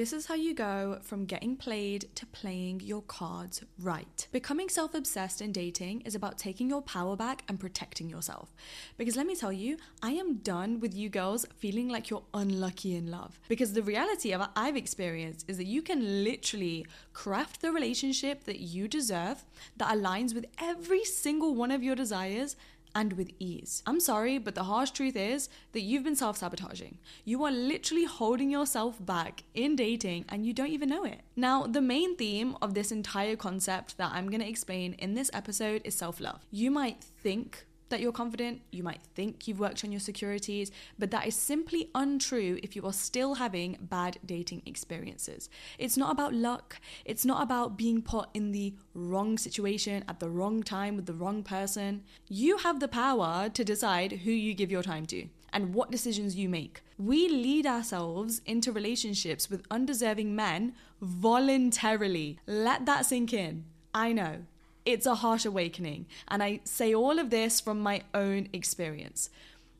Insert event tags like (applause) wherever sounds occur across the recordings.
This is how you go from getting played to playing your cards right. Becoming self obsessed in dating is about taking your power back and protecting yourself. Because let me tell you, I am done with you girls feeling like you're unlucky in love. Because the reality of what I've experienced is that you can literally craft the relationship that you deserve that aligns with every single one of your desires and with ease. I'm sorry, but the harsh truth is that you've been self sabotaging. You are literally holding yourself back in dating and you don't even know it. Now, the main theme of this entire concept that I'm gonna explain in this episode is self love. You might think that you're confident, you might think you've worked on your securities, but that is simply untrue if you are still having bad dating experiences. It's not about luck, it's not about being put in the wrong situation at the wrong time with the wrong person. You have the power to decide who you give your time to and what decisions you make. We lead ourselves into relationships with undeserving men voluntarily. Let that sink in. I know it's a harsh awakening. And I say all of this from my own experience.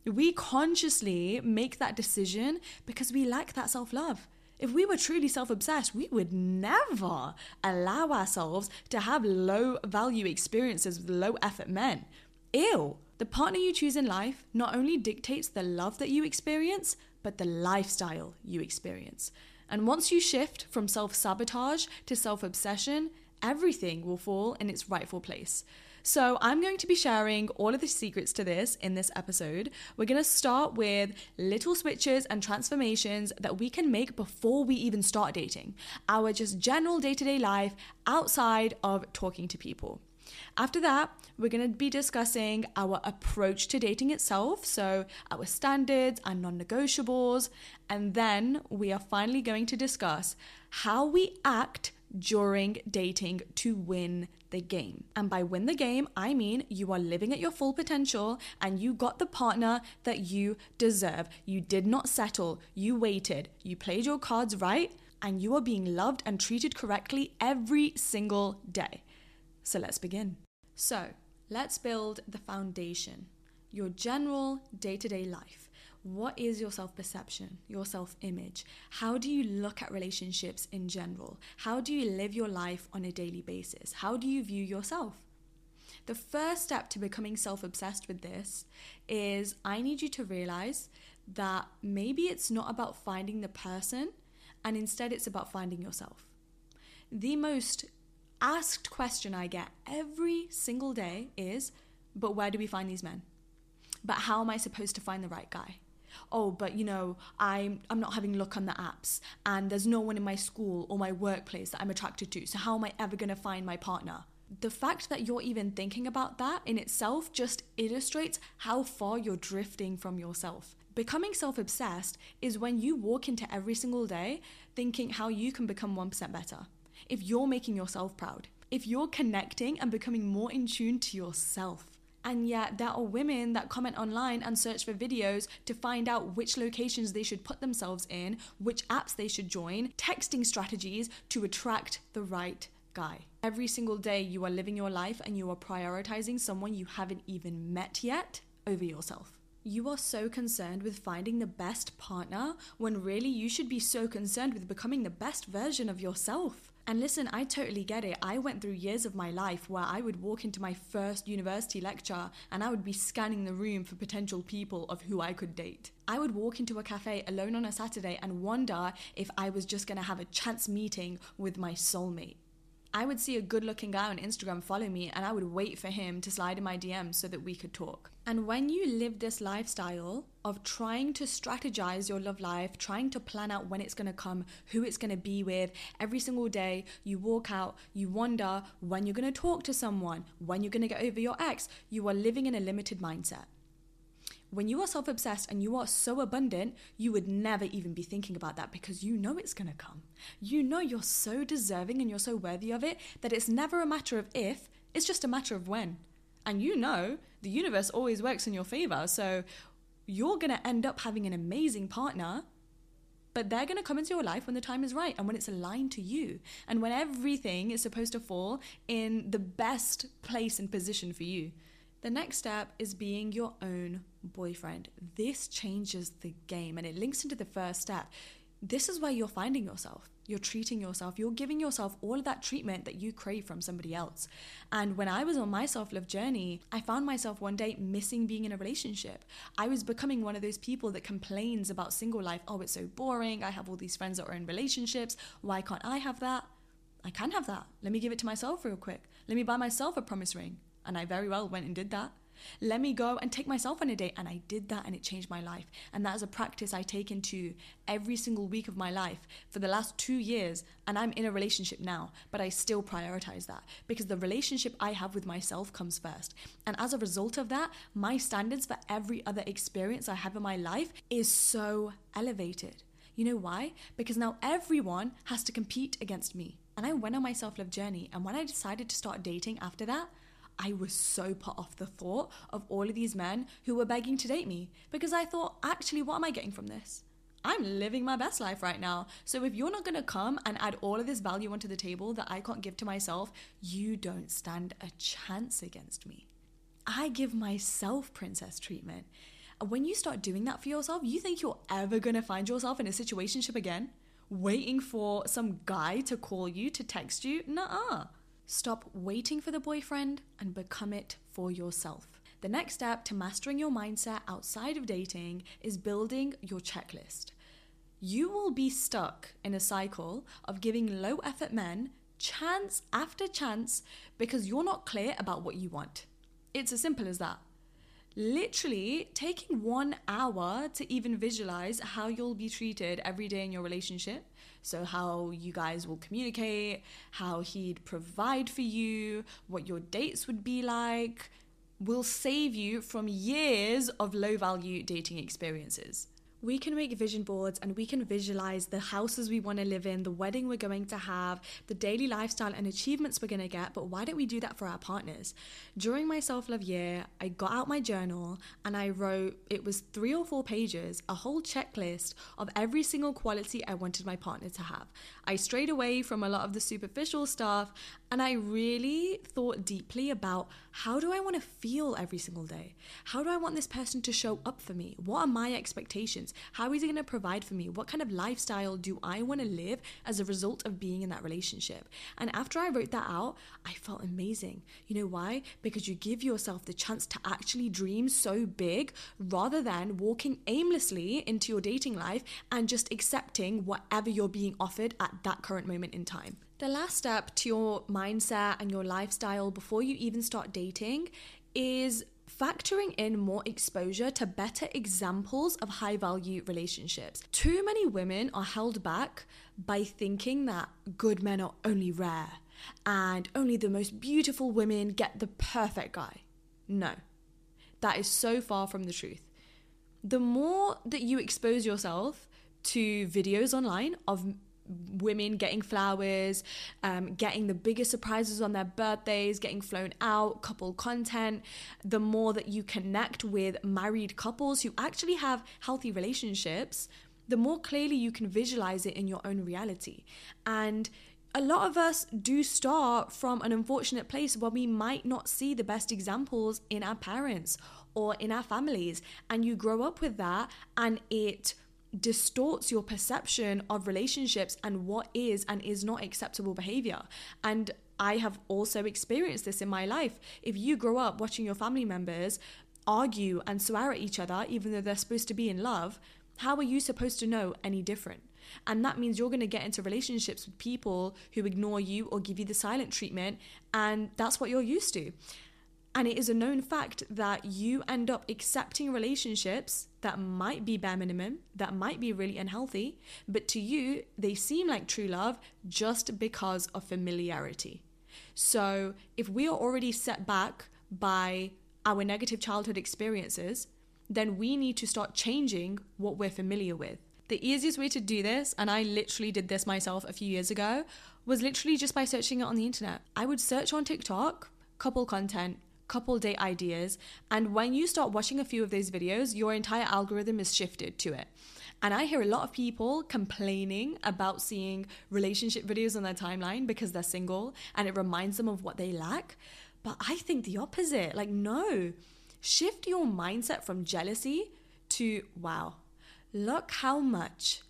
We consciously make that decision because we lack that self love. If we were truly self obsessed, we would never allow ourselves to have low value experiences with low effort men. Ew. The partner you choose in life not only dictates the love that you experience, but the lifestyle you experience. And once you shift from self sabotage to self obsession, everything will fall in its rightful place. So, I'm going to be sharing all of the secrets to this in this episode. We're going to start with little switches and transformations that we can make before we even start dating, our just general day to day life outside of talking to people. After that, we're going to be discussing our approach to dating itself, so our standards and non negotiables, and then we are finally going to discuss how we act during dating to win the game. And by win the game, I mean you are living at your full potential and you got the partner that you deserve. You did not settle, you waited, you played your cards right, and you are being loved and treated correctly every single day. So let's begin. So, let's build the foundation your general day to day life what is your self perception, your self image? How do you look at relationships in general? How do you live your life on a daily basis? How do you view yourself? The first step to becoming self obsessed with this is I need you to realize that maybe it's not about finding the person and instead it's about finding yourself. The most asked question I get every single day is, but where do we find these men? But how am I supposed to find the right guy? Oh but you know i'm i'm not having luck on the apps and there's no one in my school or my workplace that i'm attracted to so how am i ever going to find my partner the fact that you're even thinking about that in itself just illustrates how far you're drifting from yourself. Becoming self obsessed is when you walk into every single day thinking how you can become 1% better. If you're making yourself proud, if you're connecting and becoming more in tune to yourself. And yet, there are women that comment online and search for videos to find out which locations they should put themselves in, which apps they should join, texting strategies to attract the right guy. Every single day, you are living your life and you are prioritizing someone you haven't even met yet over yourself. You are so concerned with finding the best partner when really you should be so concerned with becoming the best version of yourself. And listen, I totally get it. I went through years of my life where I would walk into my first university lecture and I would be scanning the room for potential people of who I could date. I would walk into a cafe alone on a Saturday and wonder if I was just gonna have a chance meeting with my soulmate. I would see a good looking guy on Instagram follow me and I would wait for him to slide in my DM so that we could talk. And when you live this lifestyle of trying to strategize your love life, trying to plan out when it's gonna come, who it's gonna be with, every single day you walk out, you wonder when you're gonna talk to someone, when you're gonna get over your ex, you are living in a limited mindset. When you are self obsessed and you are so abundant, you would never even be thinking about that because you know it's gonna come. You know you're so deserving and you're so worthy of it that it's never a matter of if, it's just a matter of when. And you know the universe always works in your favor, so you're gonna end up having an amazing partner but they're going to come into your life when the time is right and when it's aligned to you and when everything is supposed to fall in the best place and position for you. The next step is being your own boyfriend. This changes the game and it links into the first step. this is where you're finding yourself. You're treating yourself. You're giving yourself all of that treatment that you crave from somebody else. And when I was on my self love journey, I found myself one day missing being in a relationship. I was becoming one of those people that complains about single life. Oh, it's so boring. I have all these friends that are in relationships. Why can't I have that? I can have that. Let me give it to myself real quick. Let me buy myself a promise ring. And I very well went and did that. Let me go and take myself on a date. And I did that and it changed my life. And that is a practice I take into every single week of my life for the last two years. And I'm in a relationship now, but I still prioritize that because the relationship I have with myself comes first. And as a result of that, my standards for every other experience I have in my life is so elevated. You know why? Because now everyone has to compete against me. And I went on my self love journey. And when I decided to start dating after that, I was so put off the thought of all of these men who were begging to date me because I thought, actually, what am I getting from this? I'm living my best life right now. So if you're not going to come and add all of this value onto the table that I can't give to myself, you don't stand a chance against me. I give myself princess treatment. When you start doing that for yourself, you think you're ever going to find yourself in a situationship again? Waiting for some guy to call you, to text you? Nuh-uh. Stop waiting for the boyfriend and become it for yourself. The next step to mastering your mindset outside of dating is building your checklist. You will be stuck in a cycle of giving low effort men chance after chance because you're not clear about what you want. It's as simple as that. Literally taking one hour to even visualize how you'll be treated every day in your relationship. So, how you guys will communicate, how he'd provide for you, what your dates would be like, will save you from years of low value dating experiences we can make vision boards and we can visualize the houses we want to live in, the wedding we're going to have, the daily lifestyle and achievements we're going to get. But why don't we do that for our partners? During my self love year, I got out my journal and I wrote, it was three or four pages, a whole checklist of every single quality I wanted my partner to have. I strayed away from a lot of the superficial stuff and I really thought deeply about how do I want to feel every single day? How do I want this person to show up for me? What are my expectations? How is he going to provide for me? What kind of lifestyle do I want to live as a result of being in that relationship? And after I wrote that out, I felt amazing. You know why? Because you give yourself the chance to actually dream so big rather than walking aimlessly into your dating life and just accepting whatever you're being offered at that current moment in time. The last step to your mindset and your lifestyle before you even start dating is factoring in more exposure to better examples of high value relationships. Too many women are held back by thinking that good men are only rare and only the most beautiful women get the perfect guy. No, that is so far from the truth. The more that you expose yourself to videos online of women getting flowers, um, getting the biggest surprises on their birthdays, getting flown out, couple content, the more that you connect with married couples who actually have healthy relationships, the more clearly you can visualize it in your own reality. And a lot of us do start from an unfortunate place where we might not see the best examples in our parents or in our families. And you grow up with that, and it distorts your perception of relationships and what is and is not acceptable behavior. And I have also experienced this in my life. If you grow up watching your family members argue and swear at each other, even though they're supposed to be in love, how are you supposed to know any different? And that means you're going to get into relationships with people who ignore you or give you the silent treatment, and that's what you're used to. And it is a known fact that you end up accepting relationships that might be bare minimum, that might be really unhealthy, but to you, they seem like true love just because of familiarity. So if we are already set back by our negative childhood experiences, then we need to start changing what we're familiar with. The easiest way to do this, and I literally did this myself a few years ago, was literally just by searching it on the internet. I would search on TikTok couple content, couple date ideas. And when you start watching a few of those videos, your entire algorithm is shifted to it. And I hear a lot of people complaining about seeing relationship videos on their timeline because they're single and it reminds them of what they lack. But I think the opposite. Like, no, shift your mindset from jealousy to wow, look how much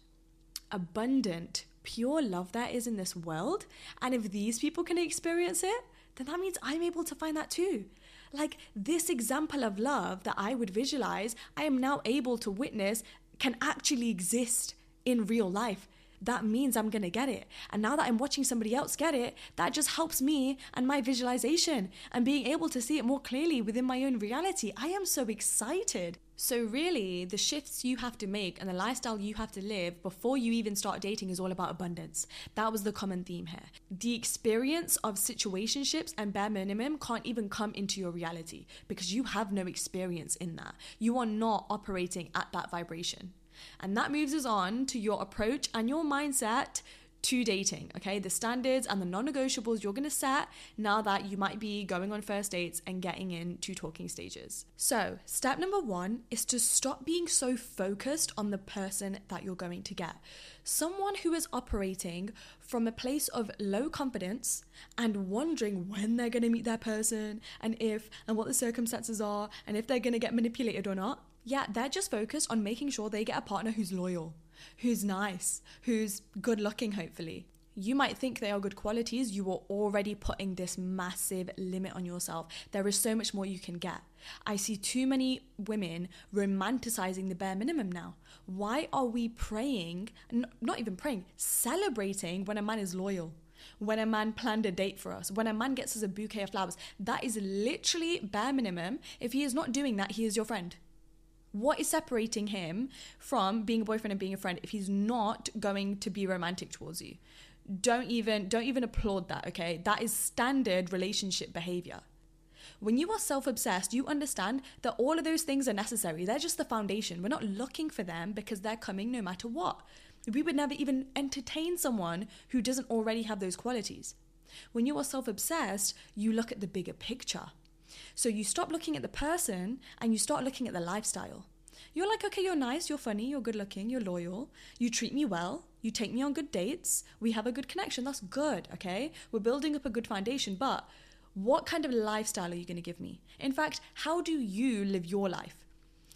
abundant, pure love there is in this world, and if these people can experience it, then that means I'm able to find that too. Like this example of love that I would visualize, I am now able to witness can actually exist in real life that means I'm to get it. And now that I'm watching somebody else get it, that just helps me and my visualization and being able to see it more clearly within my own reality. I am so excited. So, really, the shifts you have to make and the lifestyle you have to live before you even start dating is all about abundance. That was the common theme here. The experience of situationships and bare minimum can't even come into your reality because you have no experience in that. You are not operating at that vibration. And that moves us on to your approach and your mindset to dating, okay? The standards and the non negotiables you're gonna set now that you might be going on first dates and getting into talking stages. So, step number one is to stop being so focused on the person that you're going to get. Someone who is operating from a place of low confidence and wondering when they're gonna meet their person and if and what the circumstances are and if they're gonna get manipulated or not yeah, they're just focused on making sure they get a partner who's loyal, who's nice, who's good looking, hopefully. You might think they are good qualities, you are already putting this massive limit on yourself. There is so much more you can get. I see too many women romanticizing the bare minimum now. Why are we praying, not even praying, celebrating when a man is loyal? when a man planned a date for us, when a man gets us a bouquet of flowers, that is literally bare minimum. If he is not doing that, he is your friend. What is separating him from being a boyfriend and being a friend if he's not going to be romantic towards you? Don't even don't even applaud that, okay? That is standard relationship behavior. When you are self-obsessed, you understand that all of those things are necessary. They're just the foundation. We're not looking for them because they're coming no matter what. We would never even entertain someone who doesn't already have those qualities. When you are self obsessed, you look at the bigger picture. So you stop looking at the person and you start looking at the lifestyle. You're like, okay, you're nice, you're funny, you're good looking, you're loyal, you treat me well, you take me on good dates, we have a good connection. That's good, okay? We're building up a good foundation, but what kind of lifestyle are you going to give me? In fact, how do you live your life?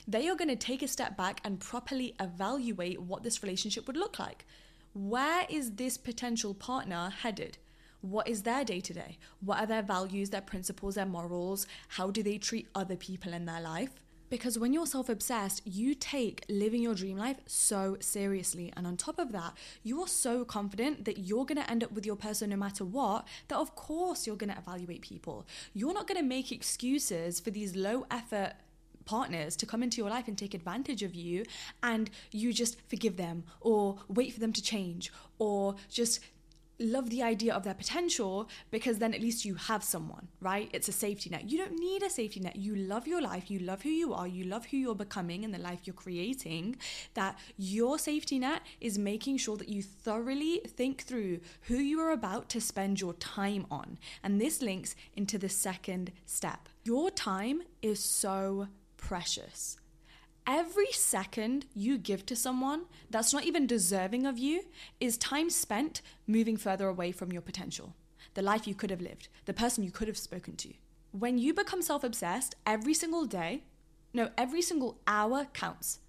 They are going to take a step back and properly evaluate what this relationship would look like. Where is this potential partner headed? What is their day to day? What are their values, their principles, their morals? How do they treat other people in their life? Because when you're self obsessed, you take living your dream life so seriously. And on top of that, you are so confident that you're to end up with your person no matter what, that of course you're to evaluate people. You're not to make excuses for these low effort partners to come into your life and take advantage of you and you just forgive them or wait for them to change or just love the idea of their potential because then at least you have someone, right? It's a safety net. You don't need a safety net. You love your life, you love who you are, you love who you're becoming and the life you're creating. That your safety net is making sure that you thoroughly think through who you are about to spend your time on. And this links into the second step. Your time is so precious. Every second you give to someone that's not even deserving of you is time spent moving further away from your potential, the life you could have lived, the person you could have spoken to. When you become self obsessed, every single day, no, every single hour counts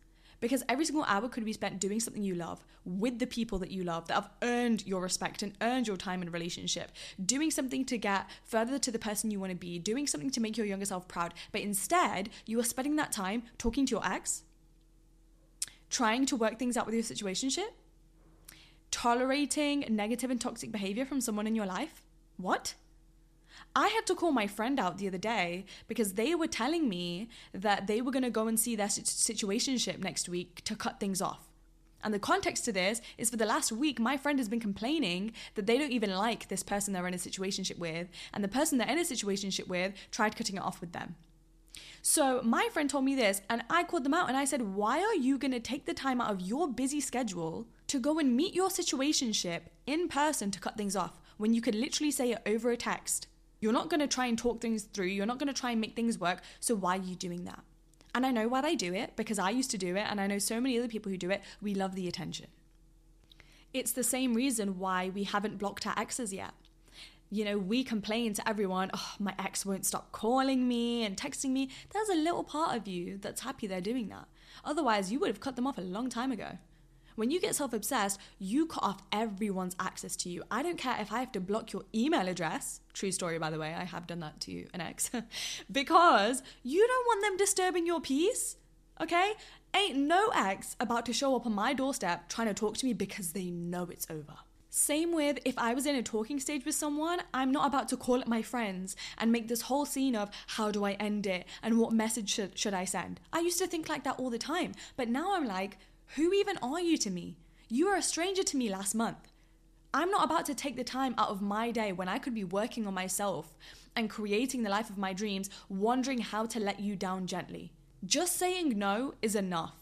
because every single hour could be spent doing something you love with the people that you love that have earned your respect and earned your time in a relationship. Doing something to get further to the person you want to be doing something to make your younger self proud. But instead you are spending that time talking to your ex trying to work things out with your situationship tolerating negative and toxic behavior from someone in your life. What I had to call my friend out the other day because they were telling me that they were going to go and see their situationship next week to cut things off. And the context to this is for the last week, my friend has been complaining that they don't even like this person they're in a situationship with, and the person they're in a situationship with tried cutting it off with them. So my friend told me this, and I called them out and I said, Why are you going to take the time out of your busy schedule to go and meet your situationship in person to cut things off when you could literally say it over a text? You're not going to try and talk things through. You're not going to try and make things work. So why are you doing that? And I know why they do it because I used to do it and I know so many other people who do it. We love the attention. It's the same reason why we haven't blocked our exes yet. You know, we complain to everyone, oh, my ex won't stop calling me and texting me. There's a little part of you that's happy they're doing that. Otherwise, you would have cut them off a long time ago. When you get self obsessed, you cut off everyone's access to you. I don't care if I have to block your email address. True story, by the way. I have done that to an ex. (laughs) because you don't want them disturbing your peace. Okay? Ain't no ex about to show up on my doorstep trying to talk to me because they know it's over. Same with if I was in a talking stage with someone, I'm not about to call up my friends and make this whole scene of how do I end it and what message should, should I send. I used to think like that all the time, but now I'm like, who even are you to me? You were a stranger to me last month. I'm not about to take the time out of my day when I could be working on myself and creating the life of my dreams, wondering how to let you down gently. Just saying no is enough.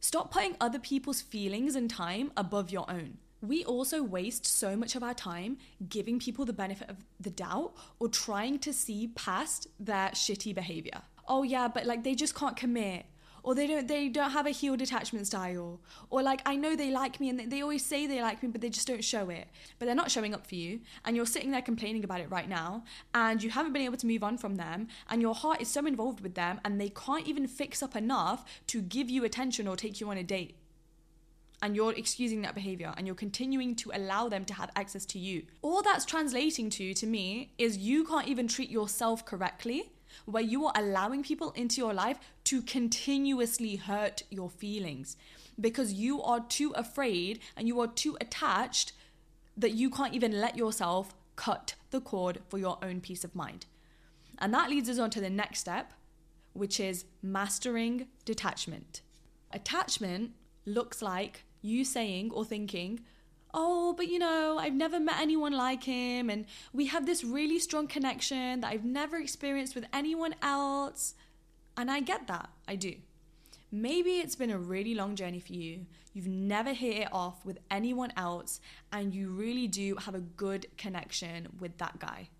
Stop putting other people's feelings and time above your own. We also waste so much of our time giving people the benefit of the doubt or trying to see past their shitty behavior. Oh yeah, but like they just can't commit or they don't they don't have a healed attachment style. Or like i know they like me and they always say they like me but they just don't show it. But they're not showing up for you and you're sitting there complaining about it right now and you haven't been able to move on from them and your heart is so involved with them and they can't even fix up enough to give you attention or take you on a date. And you're excusing that behavior and you're continuing to allow them to have access to you. All that's translating to, to me, is you can't even treat yourself correctly where you are allowing people into your life to continuously hurt your feelings because you are too afraid and you are too attached that you can't even let yourself cut the cord for your own peace of mind. And that leads us on to the next step, which is mastering detachment. Attachment looks like you saying or thinking, oh, but you know, I've never met anyone like him, and we have this really strong connection that I've never experienced with anyone else. And I get that, I do. Maybe it's been a really long journey for you. You've never hit it off with anyone else, and you really do have a good connection with that guy.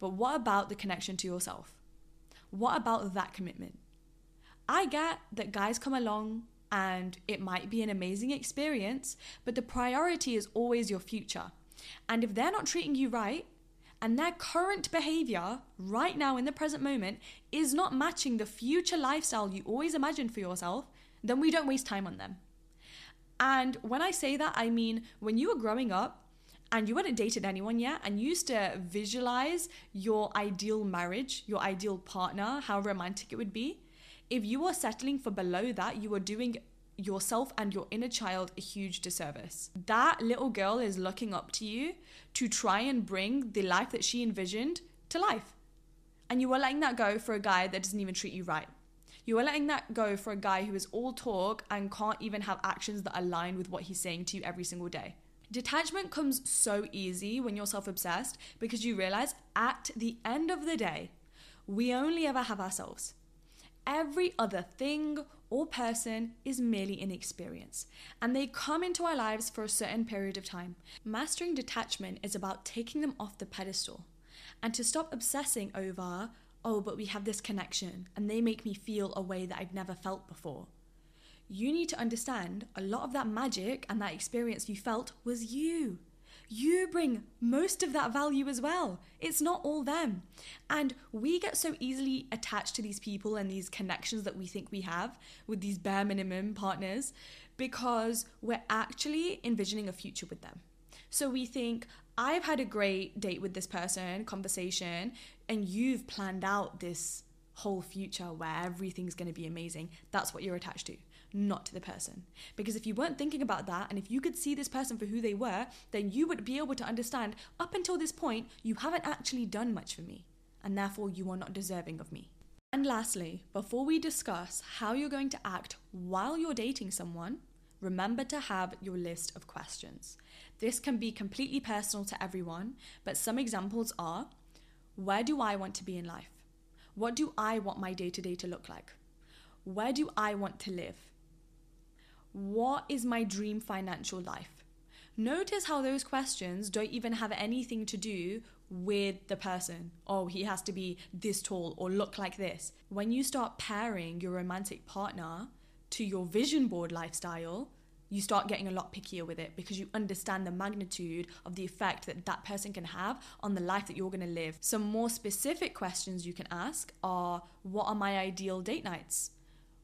But what about the connection to yourself? What about that commitment? I get that guys come along and it might be an amazing experience, but the priority is always your future. And if they're not treating you right, and their current behavior right now in the present moment is not matching the future lifestyle you always imagined for yourself, then we don't waste time on them. And when I say that, I mean when you were growing up and you hadn't dated anyone yet and you used to visualize your ideal marriage, your ideal partner, how romantic it would be if you are settling for below that, you are doing yourself and your inner child a huge disservice. That little girl is looking up to you to try and bring the life that she envisioned to life. And you are letting that go for a guy that doesn't even treat you right. You are letting that go for a guy who is all talk and can't even have actions that align with what he's saying to you every single day. Detachment comes so easy when you're self obsessed because you realize at the end of the day, we only ever have ourselves. Every other thing or person is merely an experience, and they come into our lives for a certain period of time. Mastering detachment is about taking them off the pedestal and to stop obsessing over, oh, but we have this connection and they make me feel a way that I've never felt before. You need to understand a lot of that magic and that experience you felt was you you bring most of that value as well. It's not all them. And we get so easily attached to these people and these connections that we think we have with these bare minimum partners because we're actually envisioning a future with them. So we think, I've had a great date with this person, conversation, and you've planned out this whole future where everything's going to be amazing. That's what you're attached to not to the person. Because if you weren't thinking about that and if you could see this person for who they were, then you would be able to understand up until this point, you haven't actually done much for me, and therefore you are not deserving of me. And lastly, before we discuss how you're going to act while you're dating someone, remember to have your list of questions. This can be completely personal to everyone, but some examples are where do I want to be in life? What do I want my day to day to look like? Where do I want to live? What is my dream financial life? Notice how those questions don't even have anything to do with the person. Oh, he has to be this tall or look like this. When you start pairing your romantic partner to your vision board lifestyle, you start getting a lot pickier with it because you understand the magnitude of the effect that that person can have on the life that you're going to live. Some more specific questions you can ask are What are my ideal date nights?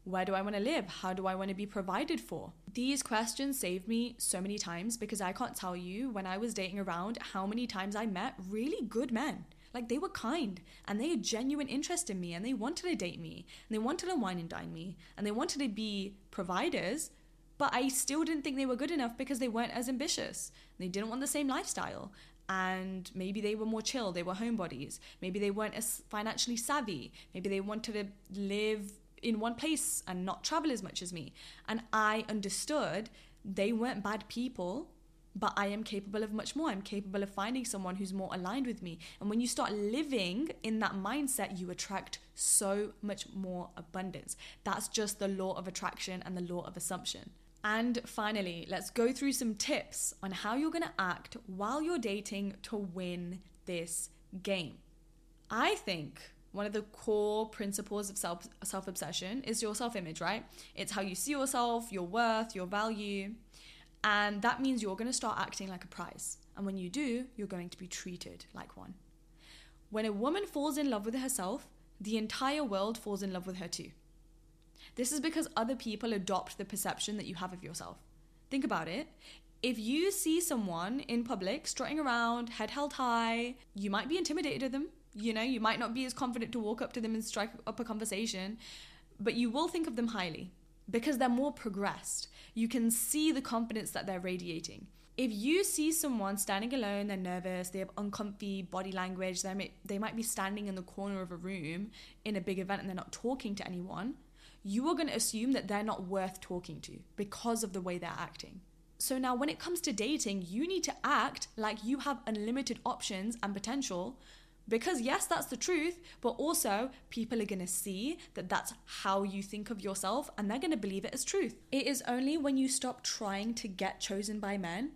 Where do I want to live? How do I want to be provided for? These questions saved me so many times because I can't tell you when I was dating around how many times I met really good men. Like they were kind and they had genuine interest in me and they wanted to date me and they wanted to wine and dine me and they wanted to be providers, but I still didn't think they were good enough because they weren't as ambitious. They didn't want the same lifestyle and maybe they were more chill, they were homebodies, maybe they weren't as financially savvy, maybe they wanted to live in one place and not travel as much as me. And I understood they weren't bad people, but I am capable of much more. I'm capable of finding someone who's more aligned with me. And when you start living in that mindset, you attract so much more abundance. That's just the law of attraction and the law of assumption. And finally, let's go through some tips on how you're to act while you're dating to win this game. I think one of the core principles of self self obsession is your self image, right? It's how you see yourself, your worth, your value. And that means you're going to start acting like a prize. And when you do, you're going to be treated like one. When a woman falls in love with herself, the entire world falls in love with her too. This is because other people adopt the perception that you have of yourself. Think about it. If you see someone in public strutting around, head held high, you might be intimidated of them you know, you might not be as confident to walk up to them and strike up a conversation, but you will think of them highly because they're more progressed. You can see the confidence that they're radiating. If you see someone standing alone, they're nervous, they have uncomfy body language, they might, they might be standing in the corner of a room in a big event and they're not talking to anyone, you are going to assume that they're not worth talking to because of the way they're acting. So now, when it comes to dating, you need to act like you have unlimited options and potential because, yes, that's the truth, but also people are gonna see that that's how you think of yourself and they're gonna believe it as truth. It is only when you stop trying to get chosen by men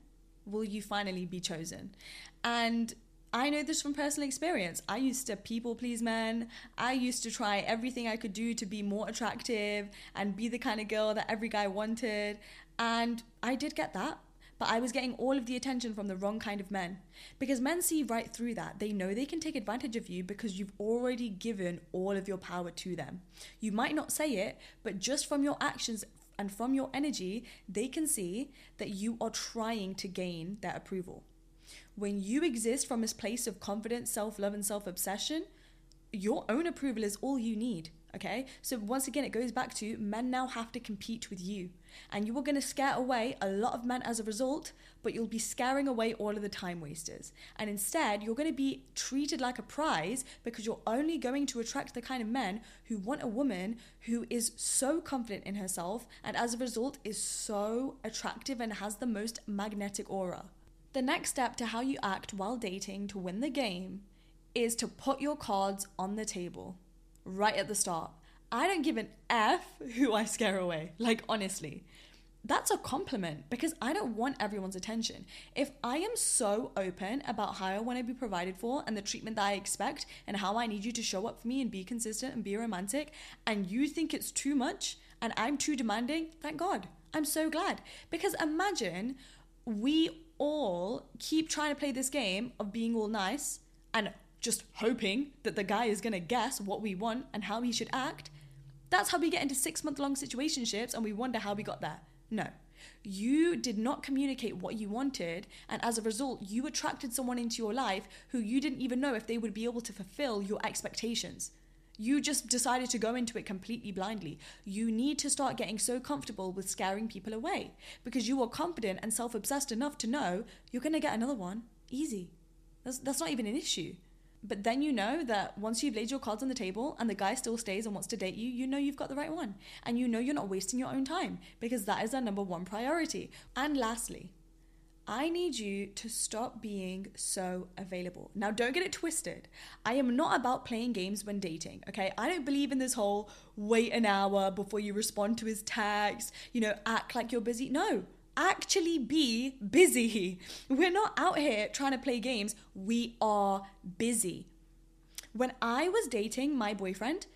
will you finally be chosen. And I know this from personal experience. I used to people please men. I used to try everything I could do to be more attractive and be the kind of girl that every guy wanted. And I did get that but I was getting all of the attention from the wrong kind of men. Because men see right through that. They know they can take advantage of you because you've already given all of your power to them. You might not say it, but just from your actions and from your energy, they can see that you are trying to gain their approval. When you exist from this place of confidence, self love, and self obsession, your own approval is all you need. Okay, so once again, it goes back to men now have to compete with you, and you are going to scare away a lot of men as a result, but you'll be scaring away all of the time wasters. And instead, you're going to be treated like a prize because you're only going to attract the kind of men who want a woman who is so confident in herself and as a result is so attractive and has the most magnetic aura. The next step to how you act while dating to win the game is to put your cards on the table right at the start. I don't give an F who I scare away. Like, honestly. That's a compliment because I don't want everyone's attention. If I am so open about how I want to be provided for and the treatment that I expect and how I need you to show up for me and be consistent and be romantic, and you think it's too much and I'm too demanding, thank God. I'm so glad. Because imagine we all keep trying to play this game of being all nice and just hoping that the guy is gonna guess what we want and how he should act. That's how we get into six month long situationships and we wonder how we got there. No. You did not communicate what you wanted, and as a result, you attracted someone into your life who you didn't even know if they would be able to fulfill your expectations. You just decided to go into it completely blindly. You need to start getting so comfortable with scaring people away because you are confident and self obsessed enough to know you're going to get another one easy. That's, that's not even an issue. But then you know that once you've laid your cards on the table and the guy still stays and wants to date you, you know you've got the right one. And you know you're not wasting your own time because that is our number one priority. And lastly, I need you to stop being so available. Now, don't get it twisted. I am not about playing games when dating, okay? I don't believe in this whole wait an hour before you respond to his text, you know, act like you're busy. No, actually be busy. We're not out here trying to play games. We are busy. When I was dating my boyfriend,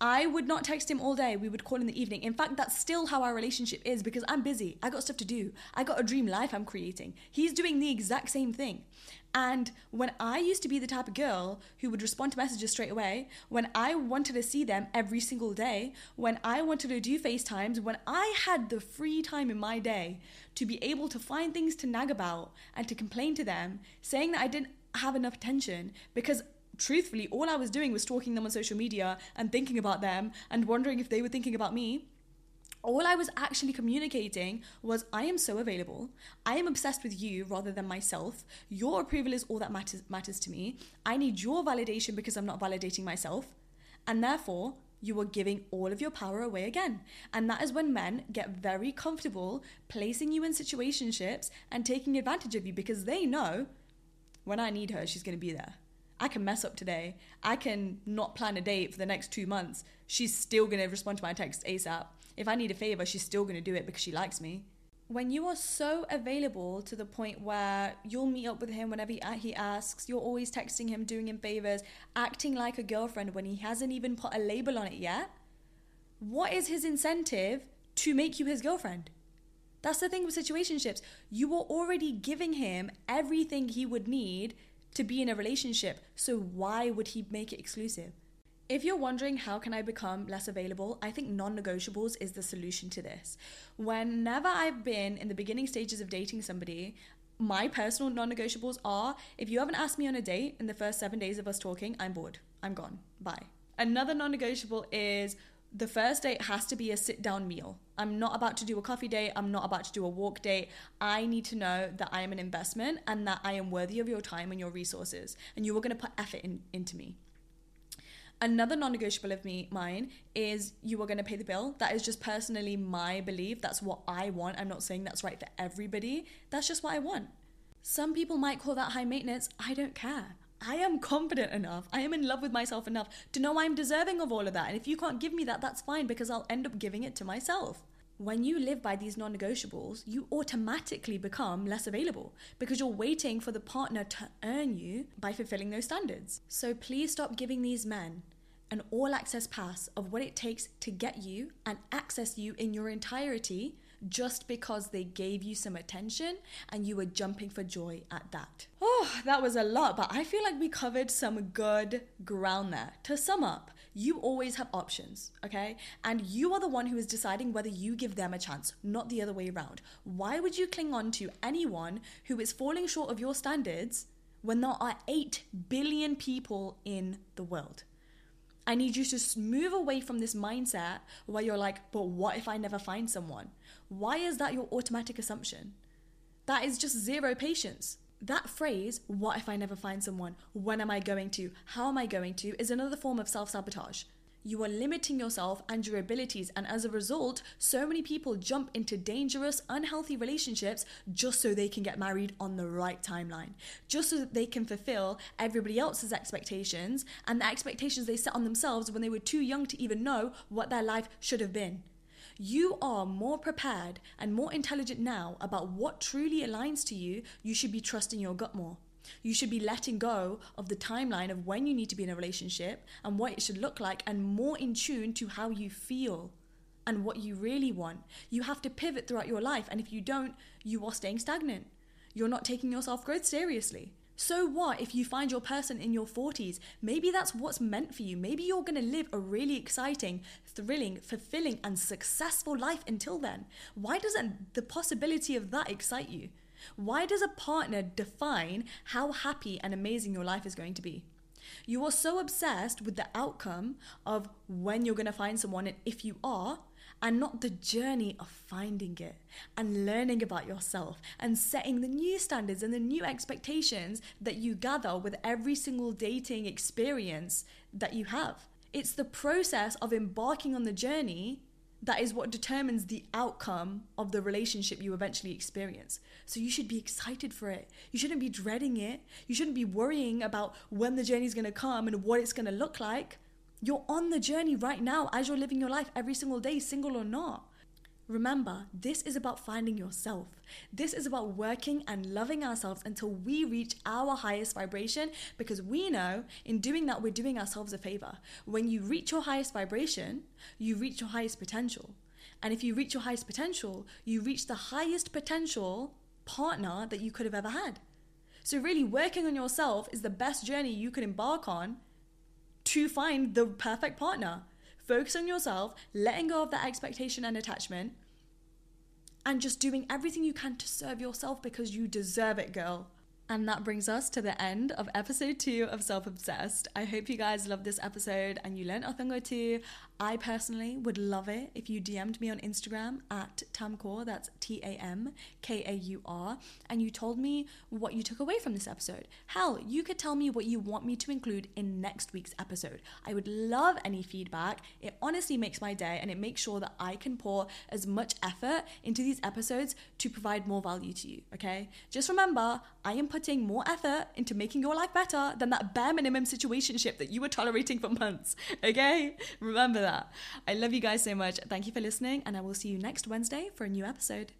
I would not text him all day. We would call in the evening. In fact, that's still how our relationship is because I'm busy. I got stuff to do. I got a dream life I'm creating. He's doing the exact same thing. And when I used to be the type of girl who would respond to messages straight away, when I wanted to see them every single day, when I wanted to do FaceTimes, when I had the free time in my day to be able to find things to nag about and to complain to them, saying that I didn't have enough attention because truthfully, all I was doing was stalking them on social media and thinking about them and wondering if they were thinking about me all I was actually communicating was I am so available. I am obsessed with you rather than myself. Your approval is all that matters matters to me. I need your validation because I'm not validating myself. And therefore, you are giving all of your power away again. And that is when men get very comfortable placing you in situationships and taking advantage of you because they know when I need her, she's going to be there. I can mess up today. I can not plan a date for the next two months. She's still going to respond to my text ASAP if I need a favor, she's still going to do it because she likes me. When you are so available to the point where you'll meet up with him whenever he asks, you're always texting him, doing him favors, acting like a girlfriend when he hasn't even put a label on it yet, what is his incentive to make you his girlfriend? That's the thing with situationships. You are already giving him everything he would need to be in a relationship. So why would he make it exclusive? If you're wondering how can I become less available, I think non-negotiables is the solution to this. Whenever I've been in the beginning stages of dating somebody, my personal non-negotiables are if you haven't asked me on a date in the first 7 days of us talking, I'm bored. I'm gone. Bye. Another non-negotiable is the first date has to be a sit down meal. I'm not about to do a coffee date. I'm not about to do a walk date. I need to know that I am an investment and that I am worthy of your time and your resources. And you are going to put effort in, into me. Another non-negotiable of me mine is you are going to pay the bill. That is just personally my belief. That's what I want. I'm not saying that's right for everybody. That's just what I want. Some people might call that high maintenance. I don't care. I am confident enough. I am in love with myself enough to know I'm deserving of all of that. And if you can't give me that, that's fine because I'll end up giving it to myself. When you live by these non negotiables, you automatically become less available because you're waiting for the partner to earn you by fulfilling those standards. So please stop giving these men an all access pass of what it takes to get you and access you in your entirety just because they gave you some attention and you were jumping for joy at that. Oh, that was a lot, but I feel like we covered some good ground there. To sum up, you always have options, okay? And you are the one who is deciding whether you give them a chance, not the other way around. Why would you cling on to anyone who is falling short of your standards when there are 8 billion people in the world? I need you to move away from this mindset where you're like, but what if I never find someone? Why is that your automatic assumption? That is just zero patience. That phrase, what if I never find someone? When am I going to? How am I going to? is another form of self sabotage. You are limiting yourself and your abilities, and as a result, so many people jump into dangerous, unhealthy relationships just so they can get married on the right timeline, just so that they can fulfill everybody else's expectations and the expectations they set on themselves when they were too young to even know what their life should have been. You are more prepared and more intelligent now about what truly aligns to you. You should be trusting your gut more. You should be letting go of the timeline of when you need to be in a relationship and what it should look like, and more in tune to how you feel and what you really want. You have to pivot throughout your life, and if you don't, you are staying stagnant. You're not taking your self growth seriously. So what if you find your person in your 40s? Maybe that's what's meant for you. Maybe you're going to live a really exciting, thrilling, fulfilling, and successful life until then. Why doesn't the possibility of that excite you? Why does a partner define how happy and amazing your life is going to be? You are so obsessed with the outcome of when you're going to find someone and if you are, and not the journey of finding it and learning about yourself and setting the new standards and the new expectations that you gather with every single dating experience that you have. It's the process of embarking on the journey that is what determines the outcome of the relationship you eventually experience. So you should be excited for it. You shouldn't be dreading it. You shouldn't be worrying about when the journey is going to come and what it's going to look like. You're on the journey right now as you're living your life every single day, single or not. Remember, this is about finding yourself. This is about working and loving ourselves until we reach our highest vibration because we know in doing that, we're doing ourselves a favor. When you reach your highest vibration, you reach your highest potential. And if you reach your highest potential, you reach the highest potential partner that you could have ever had. So, really, working on yourself is the best journey you could embark on to find the perfect partner. Focus on yourself, letting go of that expectation and attachment, and just doing everything you can to serve yourself because you deserve it, girl. And that brings us to the end of episode two of Self Obsessed. I hope you guys loved this episode and you learned a thing or two. I personally would love it if you DM'd me on Instagram at Tamkaur, that's T A M K A U R, and you told me what you took away from this episode. Hell, you could tell me what you want me to include in next week's episode. I would love any feedback. It honestly makes my day and it makes sure that I can pour as much effort into these episodes to provide more value to you, okay? Just remember, I am putting more effort into making your life better than that bare minimum situationship that you were tolerating for months, (laughs) okay? Remember that. I love you guys so much. Thank you for listening, and I will see you next Wednesday for a new episode.